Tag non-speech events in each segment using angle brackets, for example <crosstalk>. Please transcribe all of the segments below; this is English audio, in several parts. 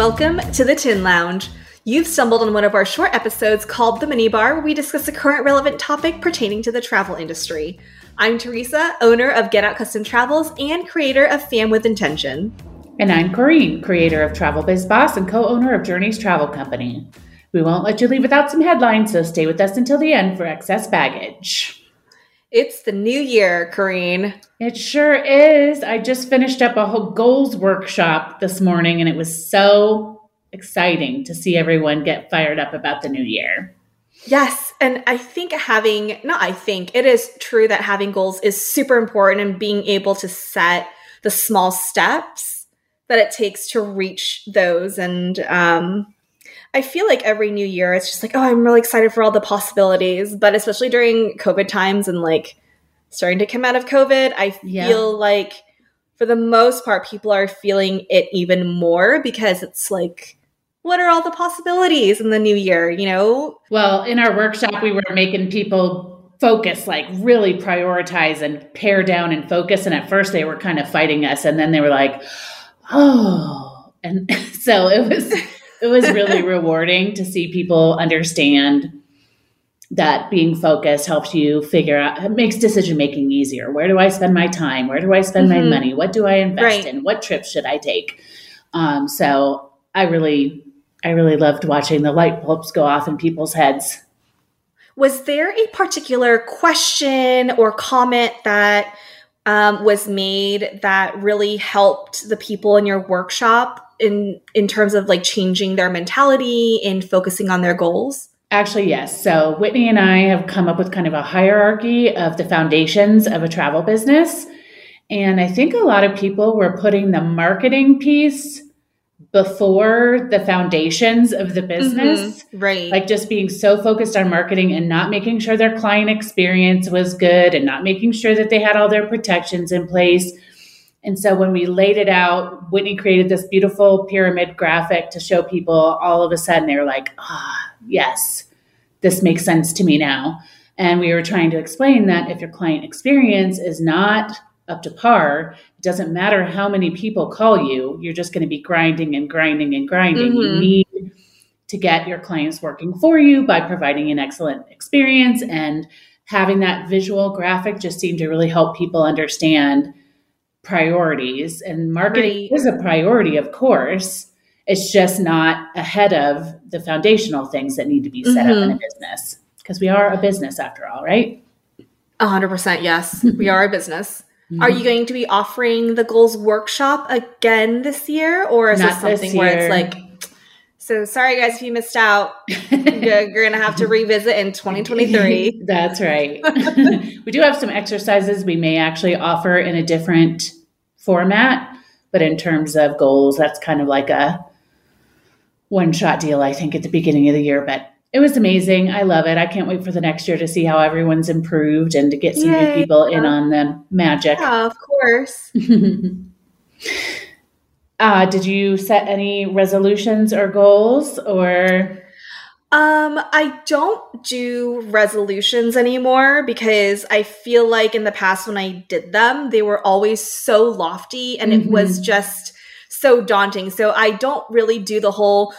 Welcome to the Tin Lounge. You've stumbled on one of our short episodes called The Mini Bar, where we discuss a current relevant topic pertaining to the travel industry. I'm Teresa, owner of Get Out Custom Travels and creator of Fam with Intention. And I'm Corrine, creator of Travel Biz Boss and co owner of Journeys Travel Company. We won't let you leave without some headlines, so stay with us until the end for excess baggage. It's the new year, Corrine. It sure is. I just finished up a whole goals workshop this morning, and it was so exciting to see everyone get fired up about the new year. Yes. And I think having, not I think, it is true that having goals is super important and being able to set the small steps that it takes to reach those. And um, I feel like every new year it's just like, oh, I'm really excited for all the possibilities. But especially during COVID times and like starting to come out of COVID, I feel yeah. like for the most part, people are feeling it even more because it's like, what are all the possibilities in the new year, you know? Well, in our workshop, we were making people focus, like really prioritize and pare down and focus. And at first, they were kind of fighting us. And then they were like, oh. And <laughs> so it was it was really <laughs> rewarding to see people understand that being focused helps you figure out it makes decision making easier. Where do i spend my time? Where do i spend mm-hmm. my money? What do i invest right. in? What trips should i take? Um, so i really i really loved watching the light bulbs go off in people's heads. Was there a particular question or comment that um, was made that really helped the people in your workshop in in terms of like changing their mentality and focusing on their goals? Actually, yes. So Whitney and I have come up with kind of a hierarchy of the foundations of a travel business. And I think a lot of people were putting the marketing piece before the foundations of the business. Mm-hmm, right. Like just being so focused on marketing and not making sure their client experience was good and not making sure that they had all their protections in place and so when we laid it out, Whitney created this beautiful pyramid graphic to show people all of a sudden they were like, ah, oh, yes, this makes sense to me now. And we were trying to explain that if your client experience is not up to par, it doesn't matter how many people call you, you're just going to be grinding and grinding and grinding. Mm-hmm. You need to get your clients working for you by providing an excellent experience and having that visual graphic just seemed to really help people understand priorities and marketing right. is a priority of course it's just not ahead of the foundational things that need to be set mm-hmm. up in a mm-hmm. business because we are a business after all right 100% yes we are a business mm-hmm. are you going to be offering the goals workshop again this year or is not this something where it's like so sorry guys if you missed out. You're gonna have to revisit in 2023 <laughs> that's right. <laughs> We do have some exercises we may actually offer in a different format but in terms of goals that's kind of like a one shot deal i think at the beginning of the year but it was amazing. I love it. I can't wait for the next year to see how everyone's improved and to get some Yay. new people in on the magic. Yeah, of course <laughs> Uh, did you set any resolutions or goals or? Um, I don't do resolutions anymore because I feel like in the past when I did them, they were always so lofty and mm-hmm. it was mm-hmm. just so daunting. So I don't really do the whole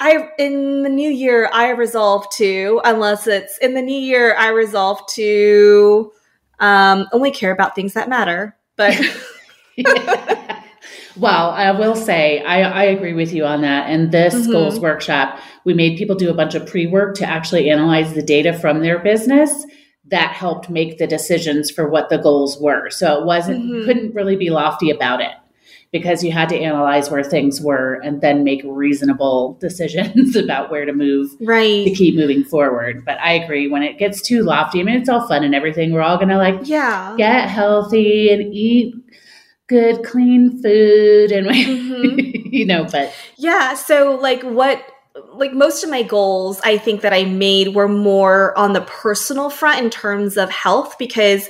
I in the new year I resolve to unless it's in the new year I resolve to um only care about things that matter. But <laughs> <laughs> Well, I will say I, I agree with you on that. And this mm-hmm. goals workshop, we made people do a bunch of pre work to actually analyze the data from their business that helped make the decisions for what the goals were. So it wasn't mm-hmm. couldn't really be lofty about it because you had to analyze where things were and then make reasonable decisions <laughs> about where to move right to keep moving forward but i agree when it gets too lofty i mean it's all fun and everything we're all gonna like yeah get healthy and eat good clean food and <laughs> mm-hmm. you know but yeah so like what like most of my goals i think that i made were more on the personal front in terms of health because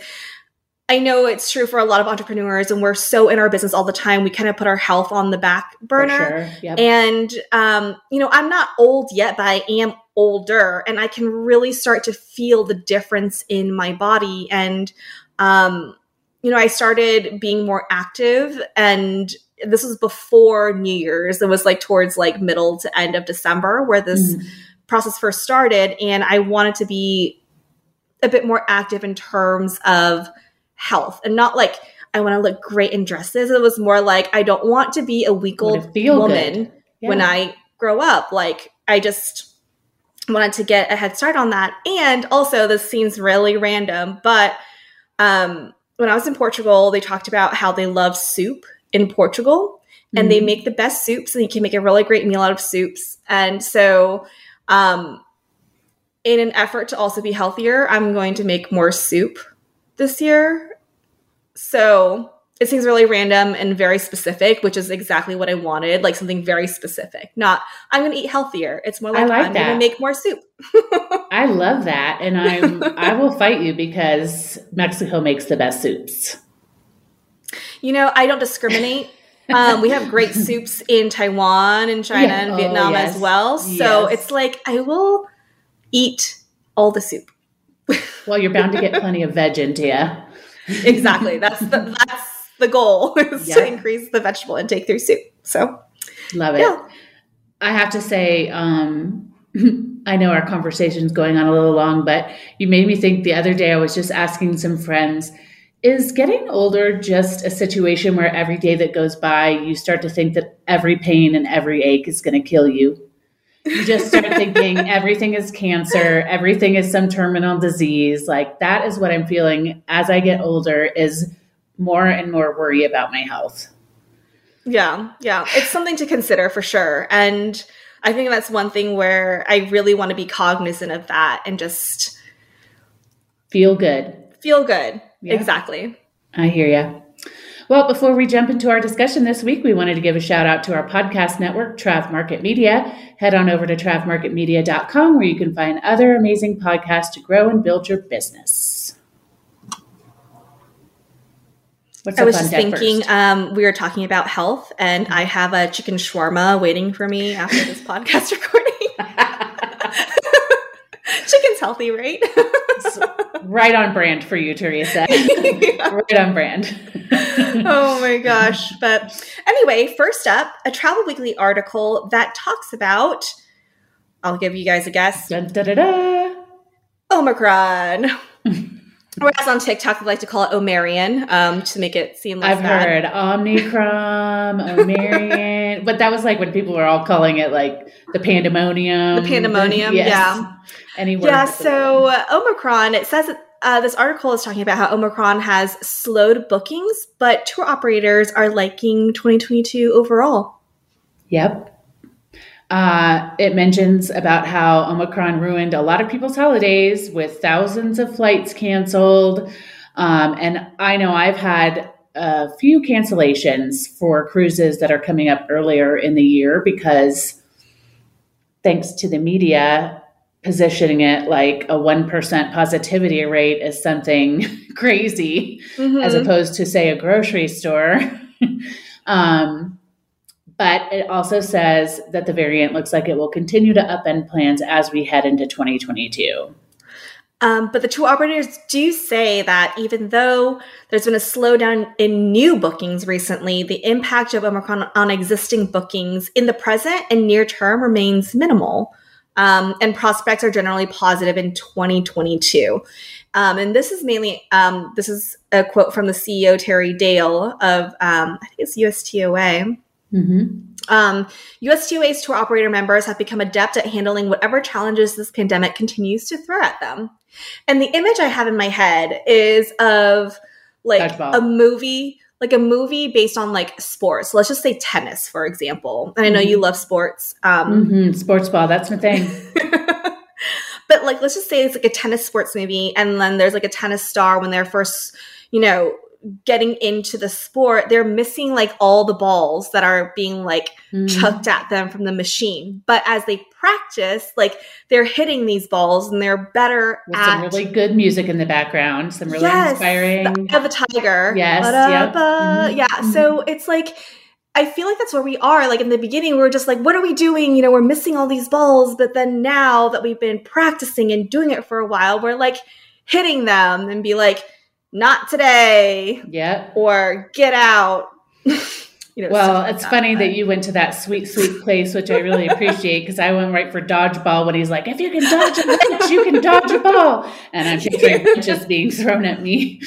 I know it's true for a lot of entrepreneurs, and we're so in our business all the time. We kind of put our health on the back burner. Sure. Yep. And, um, you know, I'm not old yet, but I am older, and I can really start to feel the difference in my body. And, um, you know, I started being more active and this was before New Year's. It was like towards like middle to end of December where this mm-hmm. process first started. And I wanted to be a bit more active in terms of health and not like I want to look great in dresses. It was more like I don't want to be a weak old woman yeah. when I grow up. Like I just wanted to get a head start on that. And also this seems really random, but um when I was in Portugal, they talked about how they love soup in Portugal and mm-hmm. they make the best soups and you can make a really great meal out of soups. And so um in an effort to also be healthier, I'm going to make more soup this year. So it seems really random and very specific, which is exactly what I wanted, like something very specific. Not I'm going to eat healthier. It's more like, like I'm going to make more soup. <laughs> I love that, and I'm I will fight you because Mexico makes the best soups. You know, I don't discriminate. um, we have great <laughs> soups in Taiwan and China yeah. and Vietnam oh, yes. as well. So yes. it's like I will eat all the soup. well, you're bound to get plenty of veg into you. <laughs> exactly. That's the, that's the goal <laughs> is yeah. to increase the vegetable intake through soup. So love it. Yeah. I have to say, um, <laughs> I know our conversation's going on a little long, but you made me think the other day I was just asking some friends, is getting older just a situation where every day that goes by you start to think that every pain and every ache is going to kill you? You just start <laughs> thinking everything is cancer, everything is some terminal disease. Like that is what I'm feeling as I get older is more and more worry about my health. Yeah, yeah. It's something to consider for sure. And I think that's one thing where I really want to be cognizant of that and just feel good. Feel good. Yeah. Exactly. I hear you. Well, before we jump into our discussion this week, we wanted to give a shout out to our podcast network, Trav Market Media. Head on over to travmarketmedia.com where you can find other amazing podcasts to grow and build your business. What's I was just thinking, um, we were talking about health, and I have a chicken shawarma waiting for me after this <laughs> podcast recording. <laughs> Chicken's healthy, right? right on brand for you, Teresa. <laughs> yeah. Right on brand. oh my gosh. But anyway, first up, a Travel Weekly article that talks about, I'll give you guys a guess. Dun, da, da, da. Omicron. Whereas on TikTok, they like to call it Omarion um, to make it seem less I've bad. heard Omnicron, <laughs> Omarion, but that was like when people were all calling it like the pandemonium. The pandemonium, <laughs> yes. yeah. Any Yeah, so uh, Omicron, it says uh, this article is talking about how Omicron has slowed bookings, but tour operators are liking 2022 overall. Yep. Uh, it mentions about how Omicron ruined a lot of people's holidays with thousands of flights canceled. Um, and I know I've had a few cancellations for cruises that are coming up earlier in the year because thanks to the media positioning it like a 1% positivity rate is something <laughs> crazy mm-hmm. as opposed to say a grocery store <laughs> um, but it also says that the variant looks like it will continue to upend plans as we head into 2022. Um, but the tour operators do say that even though there's been a slowdown in new bookings recently, the impact of Omicron on existing bookings in the present and near term remains minimal. Um, and prospects are generally positive in 2022. Um, and this is mainly um, this is a quote from the CEO Terry Dale of um, I think it's USTOA. Mm-hmm. Um, USTOA's tour operator members have become adept at handling whatever challenges this pandemic continues to throw at them. And the image I have in my head is of like a movie, like a movie based on like sports. Let's just say tennis, for example. And I know mm-hmm. you love sports. Um, mm-hmm. Sports ball, that's my thing. <laughs> but like, let's just say it's like a tennis sports movie, and then there's like a tennis star when they're first, you know, getting into the sport, they're missing like all the balls that are being like mm. chucked at them from the machine. But as they practice, like they're hitting these balls and they're better With at some really good music in the background, some really yes, inspiring. The, the tiger. Yes. Yep. Mm-hmm. Yeah. So it's like I feel like that's where we are. Like in the beginning, we were just like, what are we doing? You know, we're missing all these balls. But then now that we've been practicing and doing it for a while, we're like hitting them and be like, not today. Yeah. Or get out. <laughs> You know, well, it's like funny that, that you went to that sweet, sweet place, which I really appreciate because I went right for dodgeball when he's like, if you can dodge a punch, you can dodge a ball. And I'm picturing being thrown at me.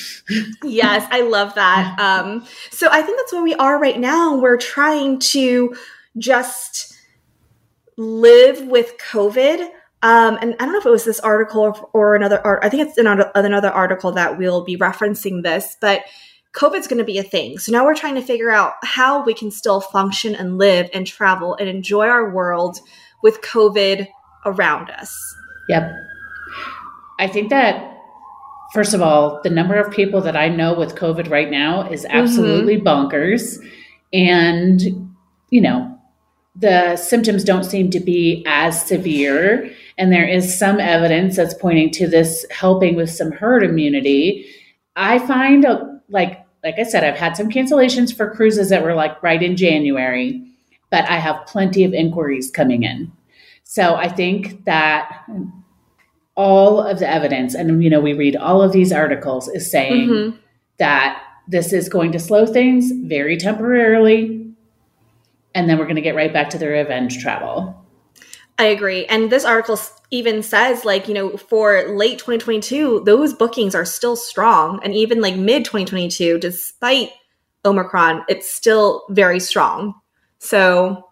yes, I love that. Um, so I think that's where we are right now. We're trying to just live with COVID. Um, and I don't know if it was this article or, or another art. I think it's another, another article that we'll be referencing this, but COVID's going to be a thing. So now we're trying to figure out how we can still function and live and travel and enjoy our world with COVID around us. Yep. I think that first of all, the number of people that I know with COVID right now is mm-hmm. absolutely mm-hmm. bonkers. And, you know, the symptoms don't seem to be as severe. And there is some evidence that's pointing to this helping with some herd immunity. I find, uh, like, like I said, I've had some cancellations for cruises that were like right in January, but I have plenty of inquiries coming in. So I think that all of the evidence, and you know, we read all of these articles, is saying mm-hmm. that this is going to slow things very temporarily, and then we're going to get right back to the revenge travel. I agree. And this article even says, like, you know, for late 2022, those bookings are still strong. And even like mid 2022, despite Omicron, it's still very strong. So,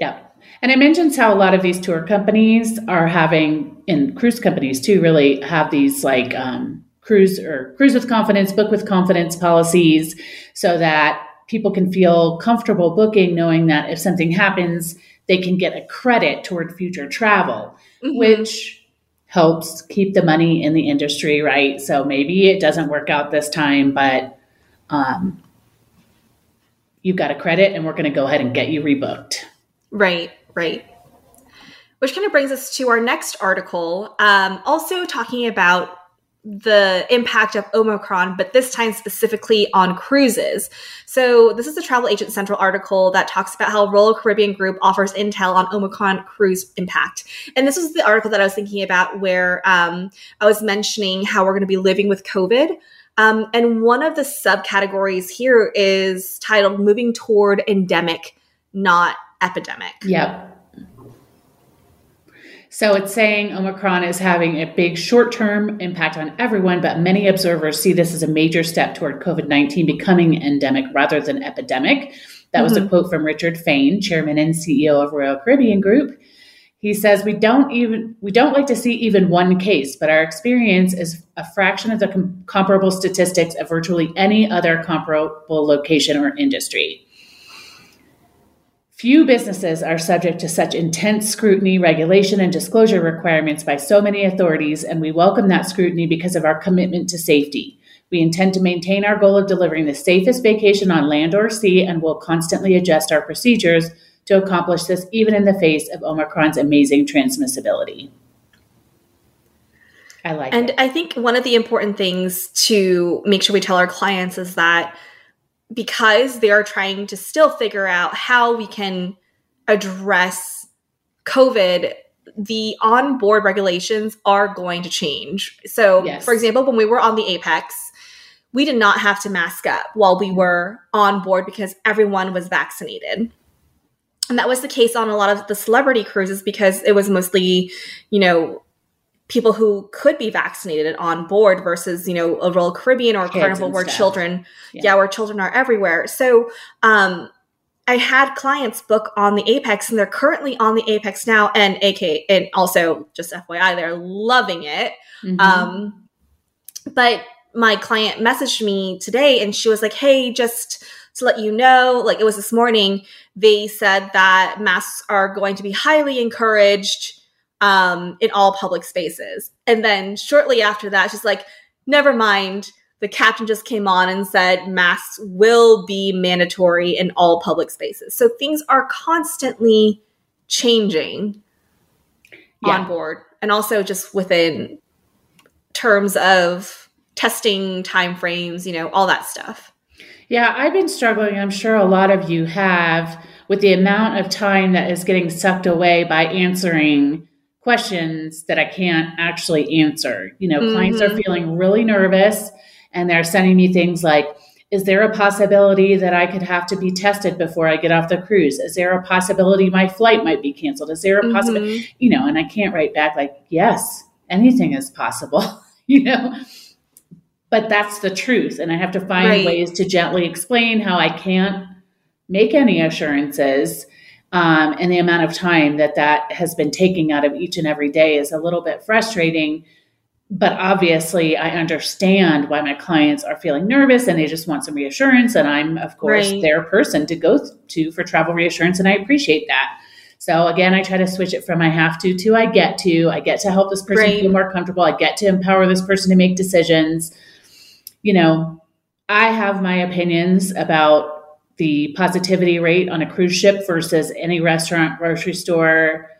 yeah. And it mentions how a lot of these tour companies are having, and cruise companies too, really have these like um, cruise or cruise with confidence, book with confidence policies so that people can feel comfortable booking knowing that if something happens, they can get a credit toward future travel, mm-hmm. which helps keep the money in the industry, right? So maybe it doesn't work out this time, but um, you've got a credit and we're going to go ahead and get you rebooked. Right, right. Which kind of brings us to our next article, um, also talking about the impact of Omicron, but this time specifically on cruises. So, this is a Travel Agent Central article that talks about how Royal Caribbean Group offers intel on Omicron cruise impact. And this was the article that I was thinking about where um, I was mentioning how we're going to be living with COVID. Um, and one of the subcategories here is titled Moving Toward Endemic, Not Epidemic. Yep. So it's saying Omicron is having a big short term impact on everyone, but many observers see this as a major step toward COVID 19 becoming endemic rather than epidemic. That mm-hmm. was a mm-hmm. quote from Richard Fain, chairman and CEO of Royal Caribbean Group. He says we don't even we don't like to see even one case, but our experience is a fraction of the com- comparable statistics of virtually any other comparable location or industry. Few businesses are subject to such intense scrutiny, regulation, and disclosure requirements by so many authorities, and we welcome that scrutiny because of our commitment to safety. We intend to maintain our goal of delivering the safest vacation on land or sea and will constantly adjust our procedures to accomplish this, even in the face of Omicron's amazing transmissibility. I like it and it. I think one of the important things to make sure we tell our clients is that because they are trying to still figure out how we can address COVID, the onboard regulations are going to change. So, yes. for example, when we were on the Apex, we did not have to mask up while we were on board because everyone was vaccinated. And that was the case on a lot of the celebrity cruises because it was mostly, you know, people who could be vaccinated on board versus you know a Royal Caribbean or Carnival where stuff. children yeah. yeah. where children are everywhere so um I had clients book on the Apex and they're currently on the Apex now and AK and also just FYI they're loving it mm-hmm. um but my client messaged me today and she was like hey just to let you know like it was this morning they said that masks are going to be highly encouraged um, in all public spaces. And then shortly after that, she's like, never mind. The captain just came on and said masks will be mandatory in all public spaces. So things are constantly changing yeah. on board and also just within terms of testing timeframes, you know, all that stuff. Yeah, I've been struggling. I'm sure a lot of you have with the amount of time that is getting sucked away by answering questions that I can't actually answer. You know, mm-hmm. clients are mm-hmm. feeling really nervous and they're sending me things like, is there a possibility that I could have to be tested before I get off the cruise? Is there a possibility my flight might be canceled? Is there a mm-hmm. possibility, you know, and I can't write back like, yes, anything is possible, <laughs> you know? But that's the truth. And I have to find right. ways to gently explain how I can't make any assurances. Um, and the amount of time that that has been taking out of each and every day is a little bit frustrating. But obviously i understand why my clients are feeling nervous and they just want some reassurance. And i'm of course right. their person to go to for travel reassurance and i appreciate that. So again i try to switch it from i have to to i get to. I get to help this person right. feel more comfortable. I get to empower this person to make decisions. You know i have my opinions about the positivity rate on a cruise ship versus any restaurant grocery store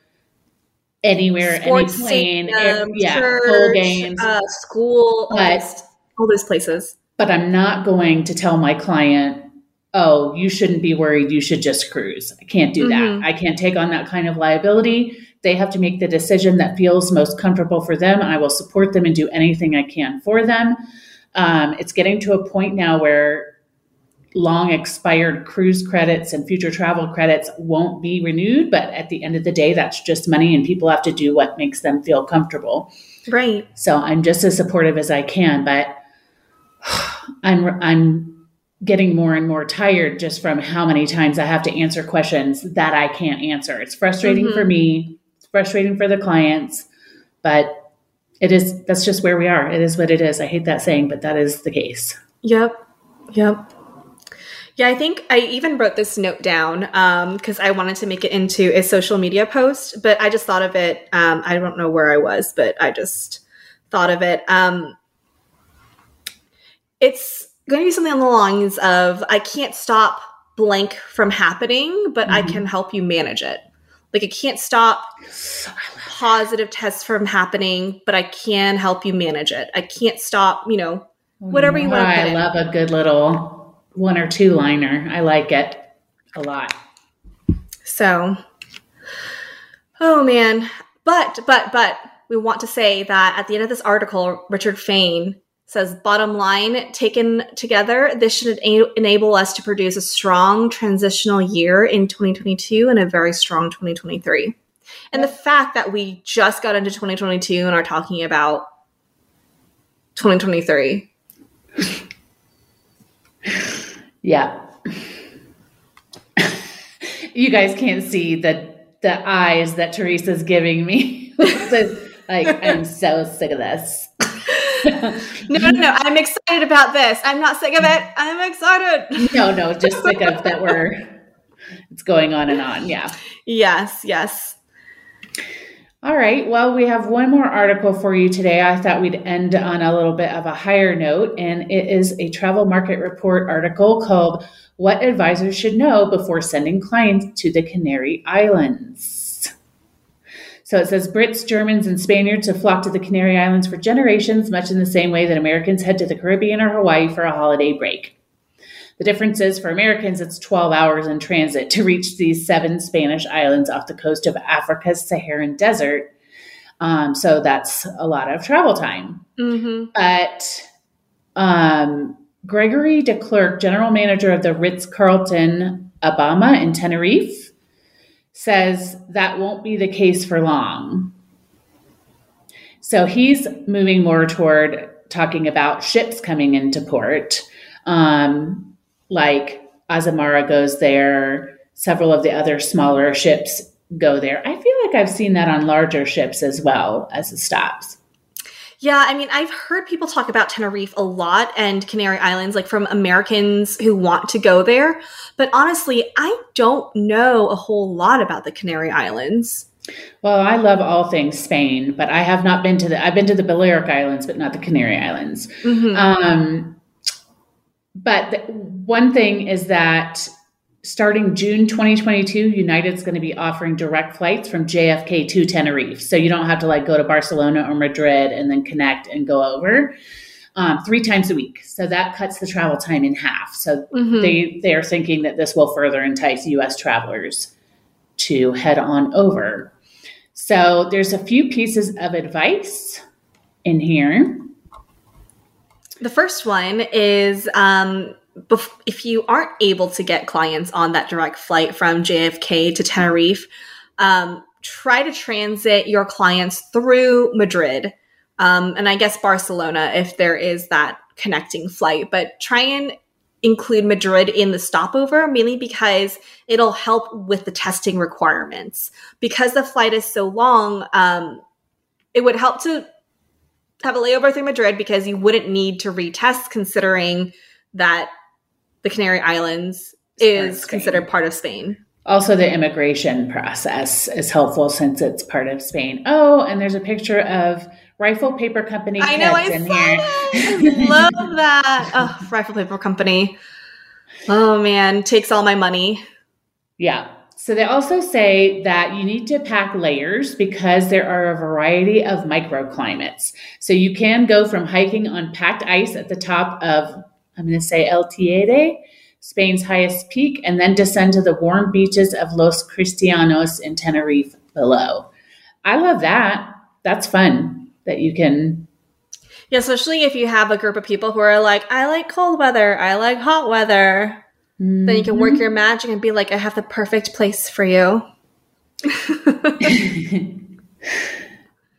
anywhere, Sports any plane, stadium, yeah, church, full games, uh, school, but, all those places. But I'm not going to tell my client, "Oh, you shouldn't be worried. You should just cruise." I can't do mm-hmm. that. I can't take on that kind of liability. They have to make the decision that feels most comfortable for them. I will support them and do anything I can for them. Um, it's getting to a point now where long expired cruise credits and future travel credits won't be renewed. But at the end of the day, that's just money and people have to do what makes them feel comfortable. Right. So I'm just as supportive as I can, but I'm, I'm getting more and more tired just from how many times I have to answer questions that I can't answer. It's frustrating mm-hmm. for me. It's frustrating for the clients, but it is, that's just where we are. It is what it is. I hate that saying, but that is the case. Yep. Yep. Yeah, I think I even wrote this note down because um, I wanted to make it into a social media post, but I just thought of it. Um, I don't know where I was, but I just thought of it. Um, it's going to be something on the lines of I can't stop blank from happening, but mm-hmm. I can help you manage it. Like, I can't stop positive tests from happening, but I can help you manage it. I can't stop, you know, whatever you want. To. I love a good little one or two liner. I like it a lot. So, oh man. But, but, but we want to say that at the end of this article, Richard Fain says, bottom line, taken together, this should en- enable us to produce a strong transitional year in 2022 and a very strong 2023. And the fact that we just got into 2022 and are talking about 2023 yeah. you guys can't see the the eyes that Teresa's giving me. <laughs> like I'm so sick of this. no, no, no. I'm excited about this. I'm not sick of it. I'm excited. no, no, just sick of that we're it's going on and on. Yeah. Yes, yes. All right. Well, we have one more article for you today. I thought we'd end on a little bit of a higher note, and it is a travel market report article called What Advisors Should Know Before Sending Clients to the Canary Islands. So it says Brits, Germans, and Spaniards have flocked to the Canary Islands for generations, much in the same way that Americans head to the Caribbean or Hawaii for a holiday break. The difference is for Americans, it's 12 hours in transit to reach these seven Spanish islands off the coast of Africa's Saharan desert. Um, so that's a lot of travel time. Mm-hmm. But um, Gregory de Klerk, general manager of the Ritz Carlton Abama in Tenerife, says that won't be the case for long. So he's moving more toward talking about ships coming into port. Um, like Azamara goes there, several of the other smaller ships go there. I feel like I've seen that on larger ships as well as the stops. Yeah, I mean, I've heard people talk about Tenerife a lot and Canary Islands, like from Americans who want to go there. But honestly, I don't know a whole lot about the Canary Islands. Well, I love all things Spain, but I have not been to the. I've been to the Balearic Islands, but not the Canary Islands. Mm-hmm. Um, but the, one thing is that starting June 2022, United's going to be offering direct flights from JFK to Tenerife. So you don't have to like go to Barcelona or Madrid and then connect and go over. Um, three times a week. So that cuts the travel time in half. So mm-hmm. they they are thinking that this will further entice U.S. travelers to head on over. So there's a few pieces of advice in here. The first one is um, if you aren't able to get clients on that direct flight from JFK to Tenerife, um, try to transit your clients through Madrid. Um, and I guess Barcelona if there is that connecting flight, but try and include Madrid in the stopover, mainly because it'll help with the testing requirements. Because the flight is so long, um, it would help to have a layover through Madrid because you wouldn't need to retest considering that the Canary Islands is considered part of Spain. Also, the immigration process is helpful since it's part of Spain. Oh, and there's a picture of Rifle Paper Company. I know, I in saw here. Love <laughs> that. Oh, Rifle Paper Company. Oh man, takes all my money. Yeah. So they also say that you need to pack layers because there are a variety of microclimates. So you can go from hiking on packed ice at the top of, I'm going to say El Teide, Spain's highest peak, and then descend to the warm beaches of Los Cristianos in Tenerife below. I love that. That's fun that you can yeah especially if you have a group of people who are like i like cold weather i like hot weather mm-hmm. then you can work mm-hmm. your magic and be like i have the perfect place for you <laughs>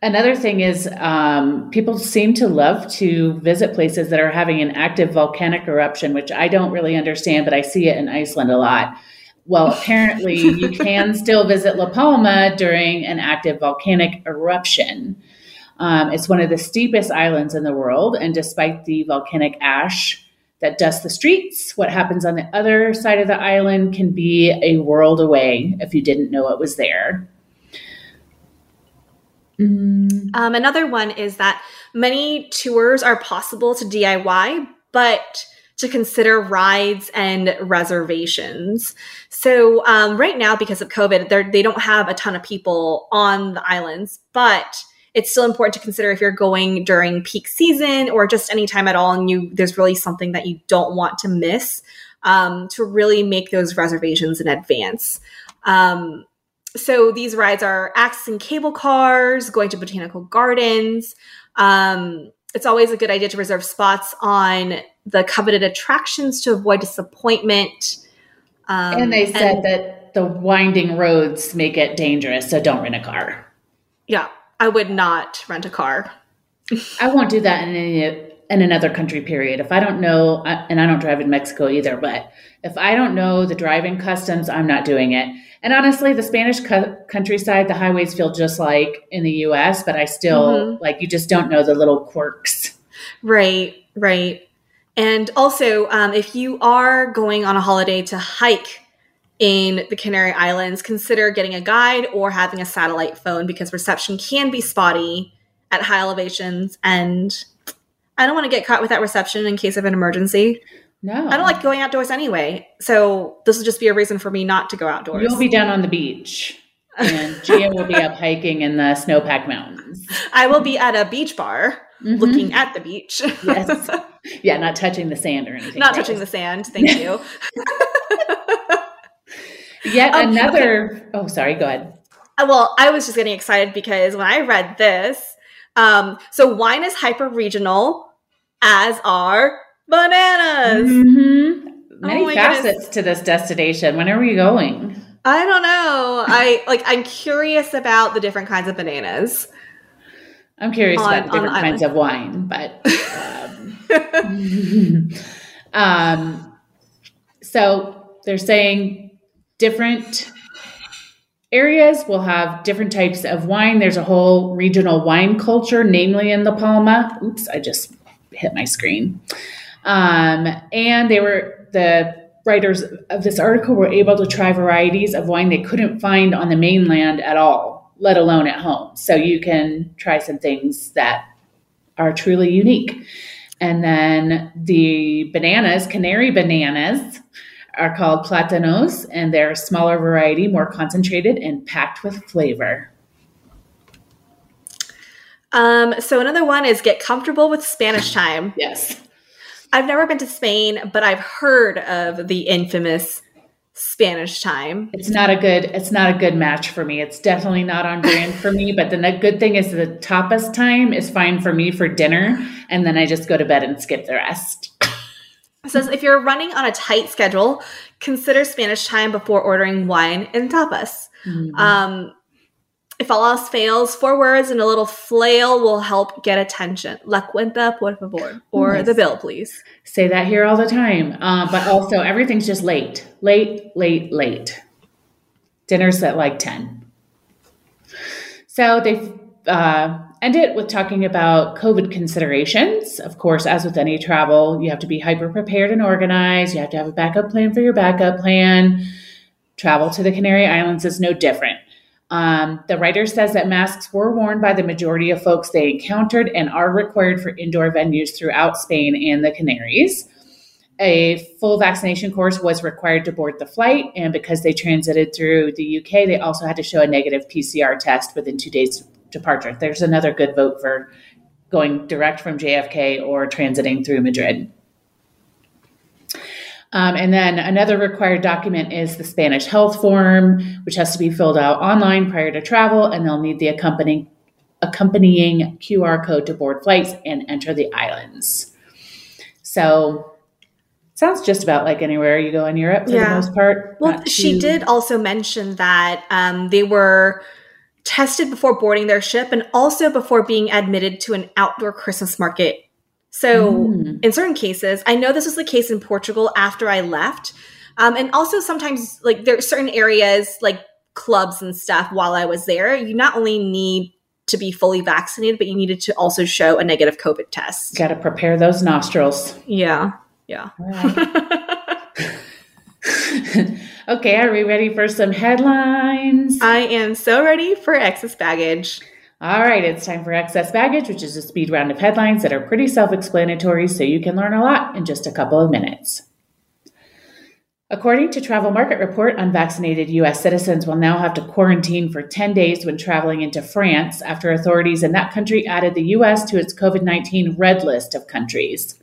Another thing is, um, people seem to love to visit places that are having an active volcanic eruption, which I don't really understand, but I see it in Iceland a lot. Well, <laughs> apparently, you can still visit La Palma during an active volcanic eruption. Um, it's one of the steepest islands in the world, and despite the volcanic ash that dusts the streets, what happens on the other side of the island can be a world away if you didn't know it was there. Mm. Um, another one is that many tours are possible to DIY, but to consider rides and reservations. So um, right now, because of COVID, they don't have a ton of people on the islands, but it's still important to consider if you're going during peak season or just any time at all and you there's really something that you don't want to miss um, to really make those reservations in advance. Um, so these rides are accessing cable cars going to botanical gardens. Um, it's always a good idea to reserve spots on the coveted attractions to avoid disappointment. Um, and they said and, that the winding roads make it dangerous so don't rent a car. Yeah I would not rent a car. I won't do that in any in another country. Period. If I don't know, and I don't drive in Mexico either, but if I don't know the driving customs, I'm not doing it. And honestly, the Spanish countryside, the highways feel just like in the U.S., but I still mm-hmm. like you just don't know the little quirks. Right. Right. And also, um, if you are going on a holiday to hike in the Canary Islands, consider getting a guide or having a satellite phone because reception can be spotty at high elevations. And I don't want to get caught with that reception in case of an emergency. No. I don't like going outdoors anyway. So this will just be a reason for me not to go outdoors. You'll be down on the beach. And <laughs> Gia will be up hiking in the snowpack mountains. I will be at a beach bar mm-hmm. looking at the beach. yes. <laughs> Yeah, not touching the sand or anything. Not touching the sand. Thank <laughs> you. Yet um, another. Okay. Oh, sorry. Go ahead. Uh, well, I was just getting excited because when I read this, um, so wine is hyper regional, as are bananas. Mm-hmm. Many oh facets goodness. to this destination. When are we going? I don't know. I like. I'm curious about the different kinds of bananas. I'm curious on, about the different kinds of wine, but. <laughs> Um, <laughs> um, so they're saying different areas will have different types of wine. There's a whole regional wine culture, namely in La Palma. Oops, I just hit my screen. Um, and they were the writers of this article were able to try varieties of wine they couldn't find on the mainland at all, let alone at home. So you can try some things that are truly unique. And then the bananas, canary bananas, are called platanos, and they're a smaller variety, more concentrated, and packed with flavor. Um, so another one is get comfortable with Spanish time. yes. I've never been to Spain, but I've heard of the infamous Spanish time. It's not a good it's not a good match for me. It's definitely not on brand for me, but the good thing is the tapas time is fine for me for dinner and then I just go to bed and skip the rest. Says if you're running on a tight schedule, consider Spanish time before ordering wine and tapas. Mm-hmm. Um, if all else fails, four words and a little flail will help get attention. La cuenta, por favor, or the bill, please. Say that here all the time. Uh, but also, everything's just late, late, late, late. Dinner's at like 10. So they uh, end it with talking about COVID considerations. Of course, as with any travel, you have to be hyper prepared and organized. You have to have a backup plan for your backup plan. Travel to the Canary Islands is no different. Um, the writer says that masks were worn by the majority of folks they encountered and are required for indoor venues throughout Spain and the Canaries. A full vaccination course was required to board the flight, and because they transited through the UK, they also had to show a negative PCR test within two days departure. There's another good vote for going direct from JFK or transiting through Madrid. Um, and then another required document is the Spanish health form, which has to be filled out online prior to travel, and they'll need the accompanying accompanying QR code to board flights and enter the islands. So sounds just about like anywhere you go in Europe for yeah. the most part. Well, she did also mention that um, they were tested before boarding their ship and also before being admitted to an outdoor Christmas market so, mm. in certain cases, I know this was the case in Portugal after I left. Um, and also, sometimes, like, there are certain areas, like clubs and stuff, while I was there, you not only need to be fully vaccinated, but you needed to also show a negative COVID test. Got to prepare those nostrils. Yeah. Yeah. <laughs> <laughs> okay, are we ready for some headlines? I am so ready for excess baggage. All right, it's time for Excess Baggage, which is a speed round of headlines that are pretty self explanatory, so you can learn a lot in just a couple of minutes. According to Travel Market Report, unvaccinated U.S. citizens will now have to quarantine for 10 days when traveling into France after authorities in that country added the U.S. to its COVID 19 red list of countries.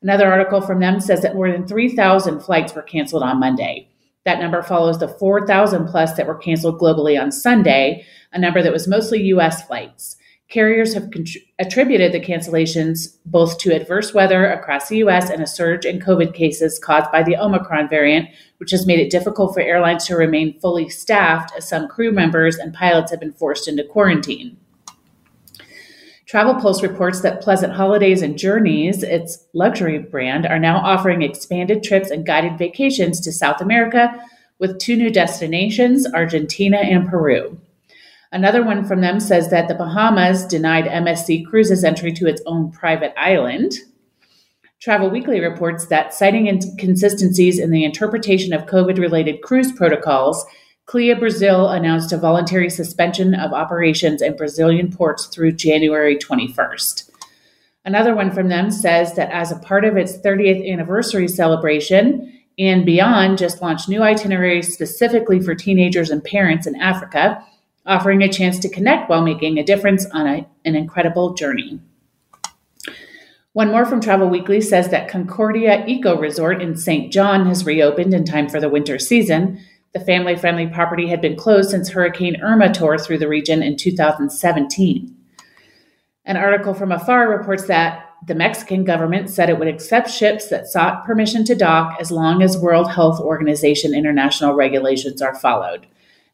Another article from them says that more than 3,000 flights were canceled on Monday. That number follows the 4,000 plus that were canceled globally on Sunday, a number that was mostly US flights. Carriers have attributed the cancellations both to adverse weather across the US and a surge in COVID cases caused by the Omicron variant, which has made it difficult for airlines to remain fully staffed as some crew members and pilots have been forced into quarantine. Travel Pulse reports that Pleasant Holidays and Journeys, its luxury brand, are now offering expanded trips and guided vacations to South America with two new destinations, Argentina and Peru. Another one from them says that the Bahamas denied MSC Cruises entry to its own private island. Travel Weekly reports that, citing inconsistencies in the interpretation of COVID related cruise protocols, CLIA Brazil announced a voluntary suspension of operations in Brazilian ports through January 21st. Another one from them says that as a part of its 30th anniversary celebration and beyond, just launched new itineraries specifically for teenagers and parents in Africa, offering a chance to connect while making a difference on a, an incredible journey. One more from Travel Weekly says that Concordia Eco Resort in St. John has reopened in time for the winter season the family friendly property had been closed since Hurricane Irma tore through the region in 2017. An article from Afar reports that the Mexican government said it would accept ships that sought permission to dock as long as World Health Organization international regulations are followed.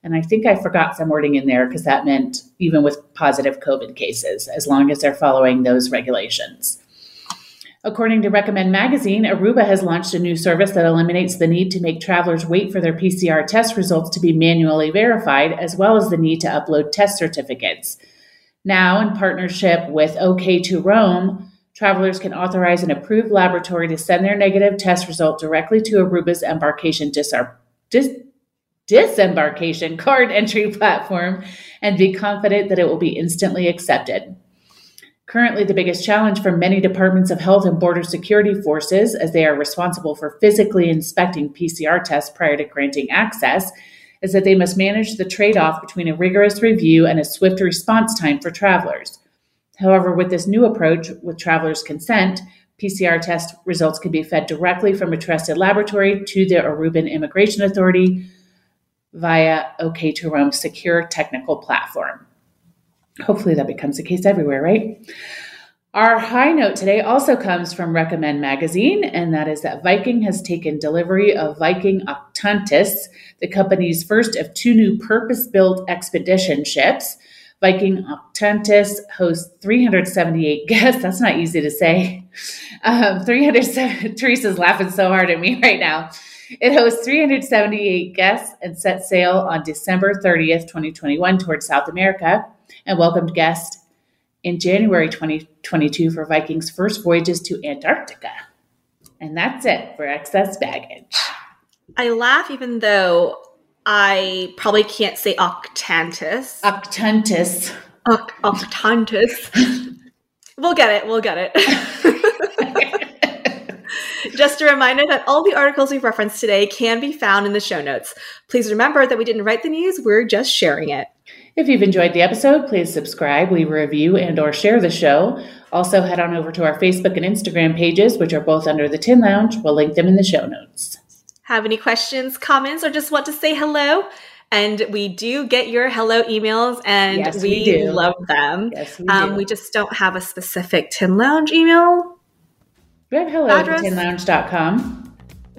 And I think I forgot some wording in there because that meant even with positive COVID cases, as long as they're following those regulations. According to Recommend Magazine, Aruba has launched a new service that eliminates the need to make travelers wait for their PCR test results to be manually verified, as well as the need to upload test certificates. Now, in partnership with OK2Roam, travelers can authorize an approved laboratory to send their negative test result directly to Aruba's embarkation disar- dis- disembarkation card entry platform and be confident that it will be instantly accepted. Currently, the biggest challenge for many departments of health and border security forces, as they are responsible for physically inspecting PCR tests prior to granting access, is that they must manage the trade off between a rigorous review and a swift response time for travelers. However, with this new approach, with travelers' consent, PCR test results can be fed directly from a trusted laboratory to the Aruban Immigration Authority via OK2Roam's secure technical platform. Hopefully that becomes the case everywhere, right? Our high note today also comes from Recommend Magazine, and that is that Viking has taken delivery of Viking Octantis, the company's first of two new purpose built expedition ships. Viking Octantis hosts 378 guests. <laughs> That's not easy to say. Um, 307, <laughs> Teresa's laughing so hard at me <laughs> right now. It hosts 378 guests and set sail on December 30th, 2021, towards South America, and welcomed guests in January 2022 for Viking's first voyages to Antarctica. And that's it for excess baggage. I laugh even though I probably can't say octantis. Octantis. Oct- octantis. <laughs> we'll get it. We'll get it. <laughs> Just a reminder that all the articles we've referenced today can be found in the show notes. Please remember that we didn't write the news, we're just sharing it. If you've enjoyed the episode, please subscribe, leave a review, and or share the show. Also, head on over to our Facebook and Instagram pages, which are both under the Tin Lounge. We'll link them in the show notes. Have any questions, comments, or just want to say hello? And we do get your hello emails, and Yes, we, we do. love them. Yes, we Um, do. we just don't have a specific Tin Lounge email. We have hello at Address? tinlounge.com.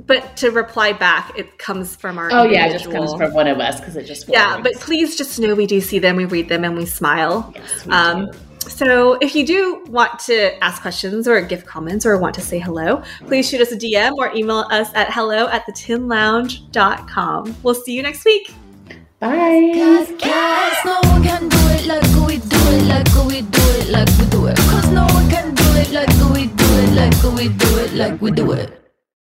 But to reply back, it comes from our. Oh, yeah, it just comes from one of us because it just Yeah, but please just know we do see them, we read them, and we smile. Yes, we Um, do. so if you do want to ask questions or give comments or want to say hello, please shoot us a DM or email us at hello at thetinlounge.com. We'll see you next week. Bye. Cause, cause no one can do it like we do it, like we do it, like we do it. Cause no one can do it like we do it, like we do it, like we do it.